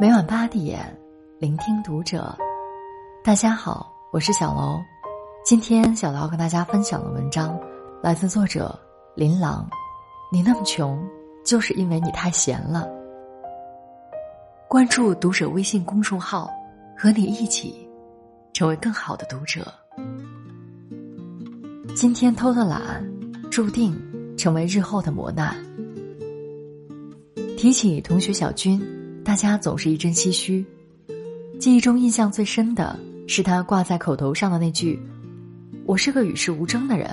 每晚八点，聆听读者。大家好，我是小楼。今天小楼跟大家分享的文章来自作者林郎。你那么穷，就是因为你太闲了。关注读者微信公众号，和你一起成为更好的读者。今天偷的懒，注定成为日后的磨难。提起同学小军。大家总是一阵唏嘘，记忆中印象最深的是他挂在口头上的那句：“我是个与世无争的人。”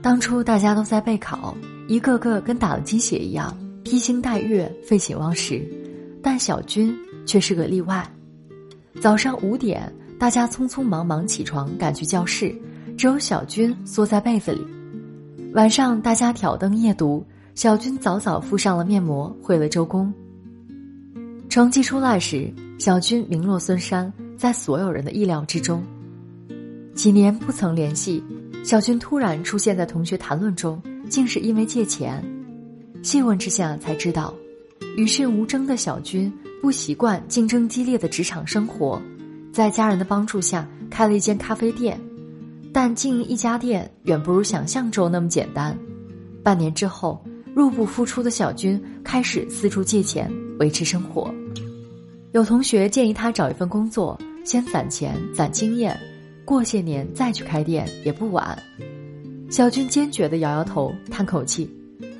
当初大家都在备考，一个个跟打了鸡血一样披星戴月、废寝忘食，但小军却是个例外。早上五点，大家匆匆忙忙起床赶去教室，只有小军缩在被子里。晚上大家挑灯夜读，小军早早敷上了面膜，会了周公。成绩出来时，小军名落孙山，在所有人的意料之中。几年不曾联系，小军突然出现在同学谈论中，竟是因为借钱。细问之下才知道，与世无争的小军不习惯竞争激烈的职场生活，在家人的帮助下开了一间咖啡店。但经营一家店远不如想象中那么简单。半年之后，入不敷出的小军开始四处借钱。维持生活，有同学建议他找一份工作，先攒钱攒经验，过些年再去开店也不晚。小军坚决的摇摇头，叹口气：“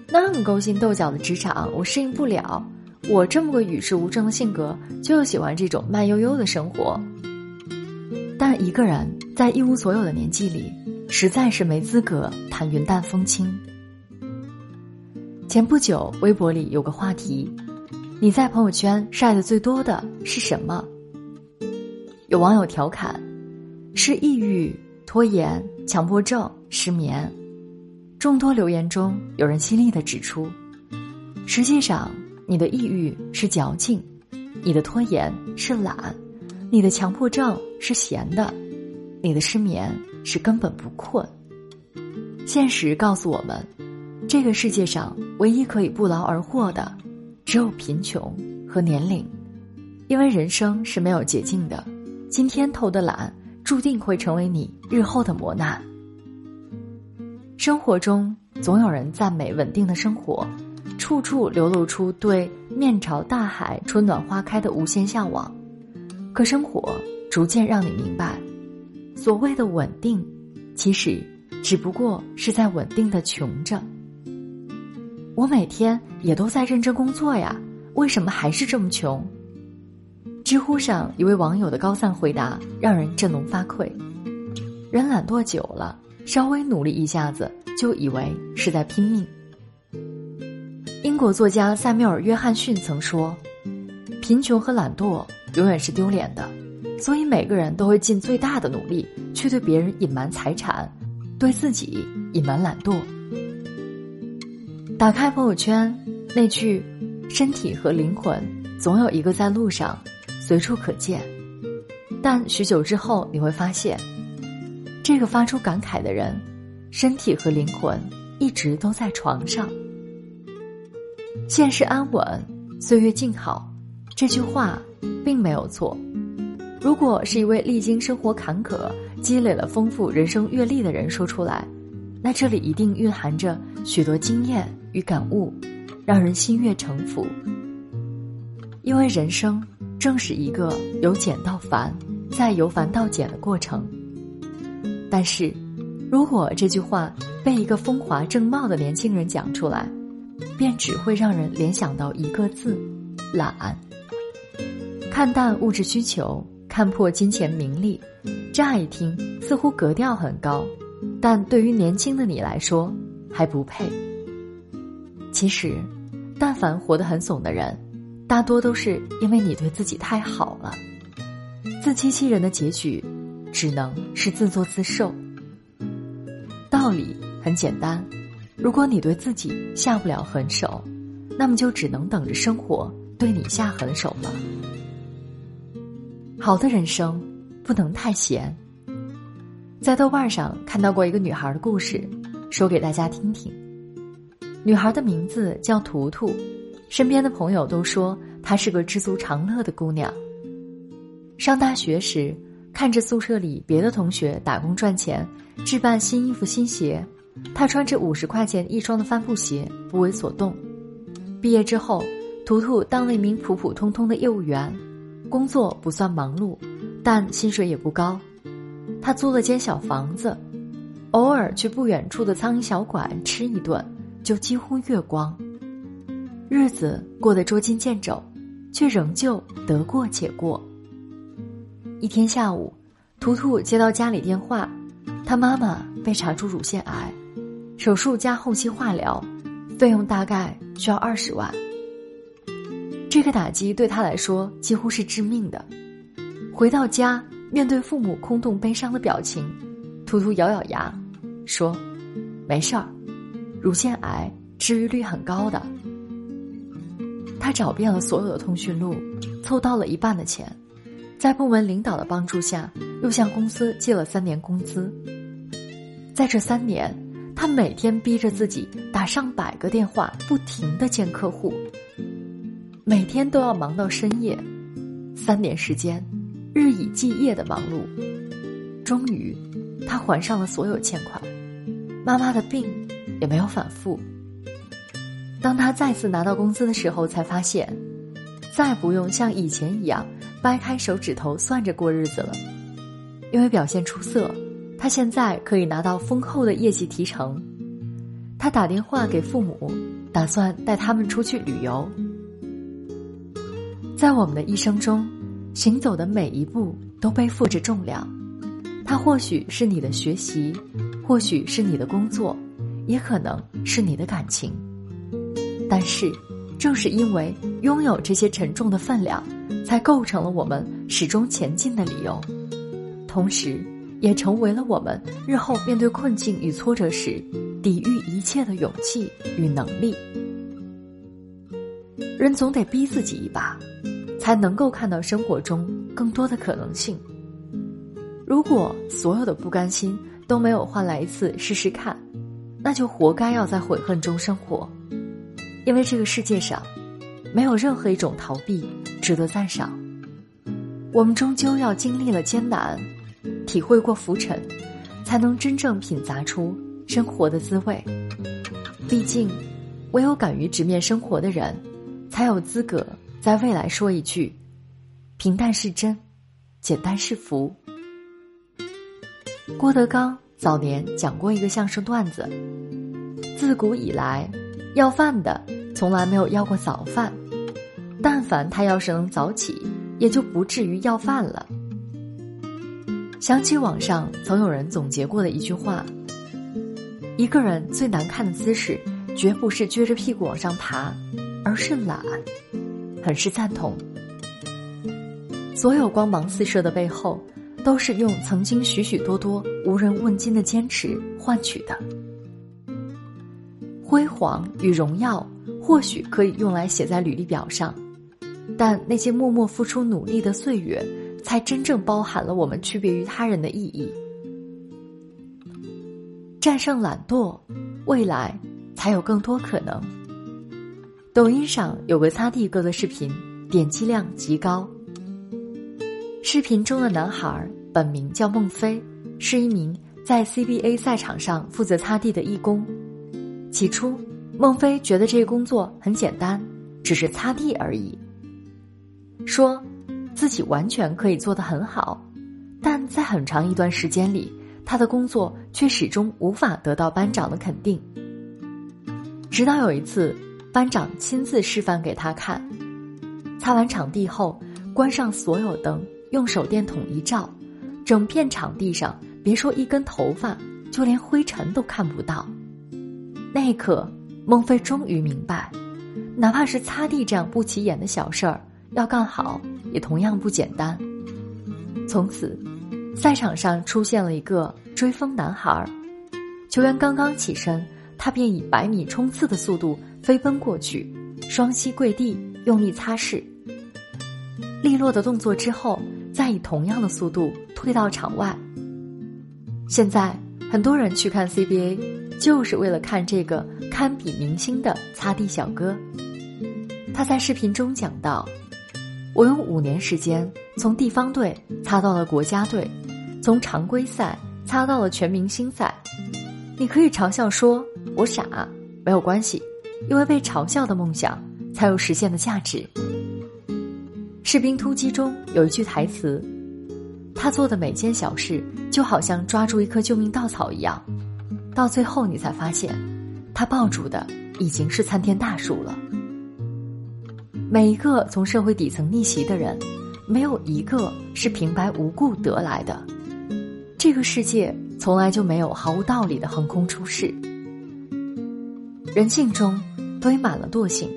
那么勾心斗角的职场，我适应不了。我这么个与世无争的性格，就喜欢这种慢悠悠的生活。”但一个人在一无所有的年纪里，实在是没资格谈云淡风轻。前不久，微博里有个话题。你在朋友圈晒的最多的是什么？有网友调侃：“是抑郁、拖延、强迫症、失眠。”众多留言中，有人犀利的指出：“实际上，你的抑郁是矫情，你的拖延是懒，你的强迫症是闲的，你的失眠是根本不困。”现实告诉我们，这个世界上唯一可以不劳而获的。只有贫穷和年龄，因为人生是没有捷径的。今天偷的懒，注定会成为你日后的磨难。生活中总有人赞美稳定的生活，处处流露出对面朝大海、春暖花开的无限向往。可生活逐渐让你明白，所谓的稳定，其实只不过是在稳定的穷着。我每天也都在认真工作呀，为什么还是这么穷？知乎上一位网友的高赞回答让人振聋发聩：人懒惰久了，稍微努力一下子就以为是在拼命。英国作家塞缪尔·约翰逊曾说：“贫穷和懒惰永远是丢脸的，所以每个人都会尽最大的努力去对别人隐瞒财产，对自己隐瞒懒惰。”打开朋友圈，那句“身体和灵魂总有一个在路上”，随处可见。但许久之后，你会发现，这个发出感慨的人，身体和灵魂一直都在床上。现实安稳，岁月静好，这句话并没有错。如果是一位历经生活坎坷、积累了丰富人生阅历的人说出来，那这里一定蕴含着许多经验。与感悟，让人心悦诚服。因为人生正是一个由简到繁，再由繁到简的过程。但是，如果这句话被一个风华正茂的年轻人讲出来，便只会让人联想到一个字：懒。看淡物质需求，看破金钱名利，乍一听似乎格调很高，但对于年轻的你来说，还不配。其实，但凡活得很怂的人，大多都是因为你对自己太好了。自欺欺人的结局，只能是自作自受。道理很简单，如果你对自己下不了狠手，那么就只能等着生活对你下狠手了。好的人生不能太闲。在豆瓣上看到过一个女孩的故事，说给大家听听。女孩的名字叫图图，身边的朋友都说她是个知足常乐的姑娘。上大学时，看着宿舍里别的同学打工赚钱，置办新衣服新鞋，她穿着五十块钱一双的帆布鞋，不为所动。毕业之后，图图当了一名普普通通的业务员，工作不算忙碌，但薪水也不高。他租了间小房子，偶尔去不远处的苍蝇小馆吃一顿，就几乎月光。日子过得捉襟见肘，却仍旧得过且过。一天下午，图图接到家里电话，他妈妈被查出乳腺癌，手术加后期化疗，费用大概需要二十万。这个打击对他来说几乎是致命的。回到家。面对父母空洞悲伤的表情，图图咬咬牙，说：“没事儿，乳腺癌治愈率很高的。”他找遍了所有的通讯录，凑到了一半的钱，在部门领导的帮助下，又向公司借了三年工资。在这三年，他每天逼着自己打上百个电话，不停的见客户，每天都要忙到深夜。三年时间。日以继夜的忙碌，终于，他还上了所有欠款，妈妈的病也没有反复。当他再次拿到工资的时候，才发现，再不用像以前一样掰开手指头算着过日子了。因为表现出色，他现在可以拿到丰厚的业绩提成。他打电话给父母，打算带他们出去旅游。在我们的一生中。行走的每一步都背负着重量，它或许是你的学习，或许是你的工作，也可能是你的感情。但是，正是因为拥有这些沉重的分量，才构成了我们始终前进的理由，同时，也成为了我们日后面对困境与挫折时抵御一切的勇气与能力。人总得逼自己一把。才能够看到生活中更多的可能性。如果所有的不甘心都没有换来一次试试看，那就活该要在悔恨中生活。因为这个世界上，没有任何一种逃避值得赞赏。我们终究要经历了艰难，体会过浮沉，才能真正品咂出生活的滋味。毕竟，唯有敢于直面生活的人，才有资格。在未来说一句：“平淡是真，简单是福。”郭德纲早年讲过一个相声段子：自古以来，要饭的从来没有要过早饭，但凡他要是能早起，也就不至于要饭了。想起网上曾有人总结过的一句话：“一个人最难看的姿势，绝不是撅着屁股往上爬，而是懒。”很是赞同。所有光芒四射的背后，都是用曾经许许多多无人问津的坚持换取的。辉煌与荣耀或许可以用来写在履历表上，但那些默默付出努力的岁月，才真正包含了我们区别于他人的意义。战胜懒惰，未来才有更多可能。抖音上有个擦地哥的视频，点击量极高。视频中的男孩本名叫孟非，是一名在 CBA 赛场上负责擦地的义工。起初，孟非觉得这个工作很简单，只是擦地而已，说自己完全可以做得很好。但在很长一段时间里，他的工作却始终无法得到班长的肯定。直到有一次。班长亲自示范给他看，擦完场地后，关上所有灯，用手电筒一照，整片场地上别说一根头发，就连灰尘都看不到。那一刻，孟非终于明白，哪怕是擦地这样不起眼的小事儿，要干好也同样不简单。从此，赛场上出现了一个追风男孩，球员刚刚起身，他便以百米冲刺的速度。飞奔过去，双膝跪地，用力擦拭。利落的动作之后，再以同样的速度退到场外。现在很多人去看 CBA，就是为了看这个堪比明星的擦地小哥。他在视频中讲到：“我用五年时间从地方队擦到了国家队，从常规赛擦到了全明星赛。你可以嘲笑说我傻，没有关系，因为被嘲笑的梦想才有实现的价值。”《士兵突击》中有一句台词：“他做的每件小事，就好像抓住一棵救命稻草一样，到最后你才发现，他抱住的已经是参天大树了。”每一个从社会底层逆袭的人，没有一个是平白无故得来的。这个世界从来就没有毫无道理的横空出世。人性中堆满了惰性。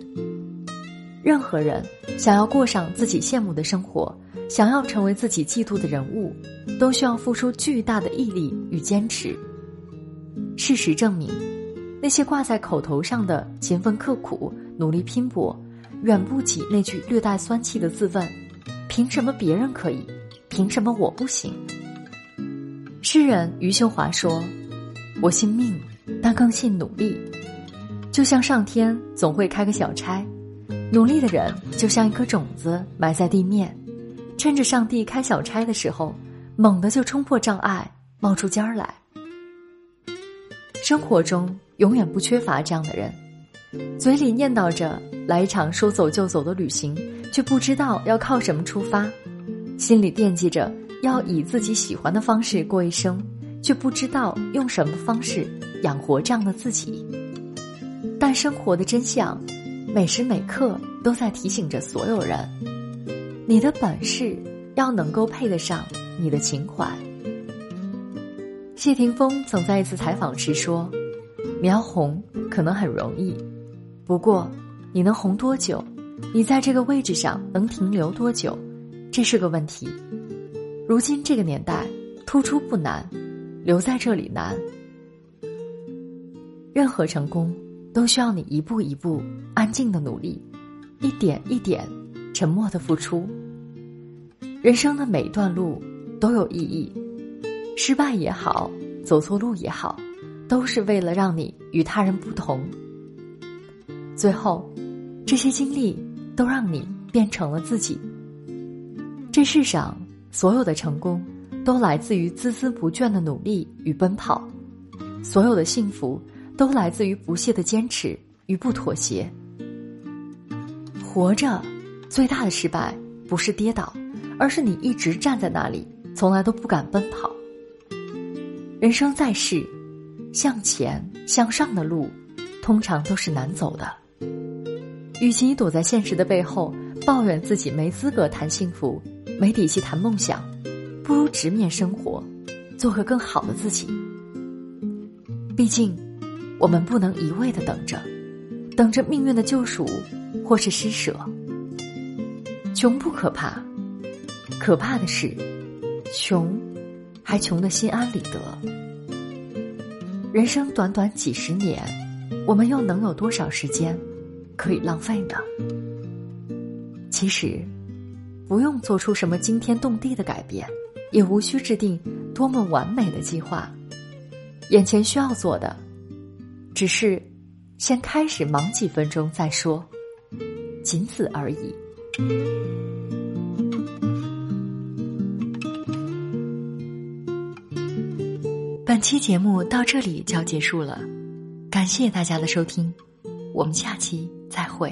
任何人想要过上自己羡慕的生活，想要成为自己嫉妒的人物，都需要付出巨大的毅力与坚持。事实证明，那些挂在口头上的勤奋刻苦、努力拼搏。远不及那句略带酸气的自问：凭什么别人可以，凭什么我不行？诗人余秀华说：“我信命，但更信努力。就像上天总会开个小差，努力的人就像一颗种子埋在地面，趁着上帝开小差的时候，猛地就冲破障碍，冒出尖儿来。生活中永远不缺乏这样的人。”嘴里念叨着来一场说走就走的旅行，却不知道要靠什么出发；心里惦记着要以自己喜欢的方式过一生，却不知道用什么方式养活这样的自己。但生活的真相，每时每刻都在提醒着所有人：你的本事要能够配得上你的情怀。谢霆锋曾在一次采访时说：“你要红，可能很容易。”不过，你能红多久？你在这个位置上能停留多久？这是个问题。如今这个年代，突出不难，留在这里难。任何成功都需要你一步一步安静的努力，一点一点沉默的付出。人生的每段路都有意义，失败也好，走错路也好，都是为了让你与他人不同。最后，这些经历都让你变成了自己。这世上所有的成功，都来自于孜孜不倦的努力与奔跑；所有的幸福，都来自于不懈的坚持与不妥协。活着，最大的失败不是跌倒，而是你一直站在那里，从来都不敢奔跑。人生在世，向前向上的路，通常都是难走的。与其躲在现实的背后抱怨自己没资格谈幸福、没底气谈梦想，不如直面生活，做个更好的自己。毕竟，我们不能一味的等着，等着命运的救赎或是施舍。穷不可怕，可怕的是，穷，还穷得心安理得。人生短短几十年，我们又能有多少时间？可以浪费呢？其实，不用做出什么惊天动地的改变，也无需制定多么完美的计划。眼前需要做的，只是先开始忙几分钟再说，仅此而已。本期节目到这里就要结束了，感谢大家的收听，我们下期。再会。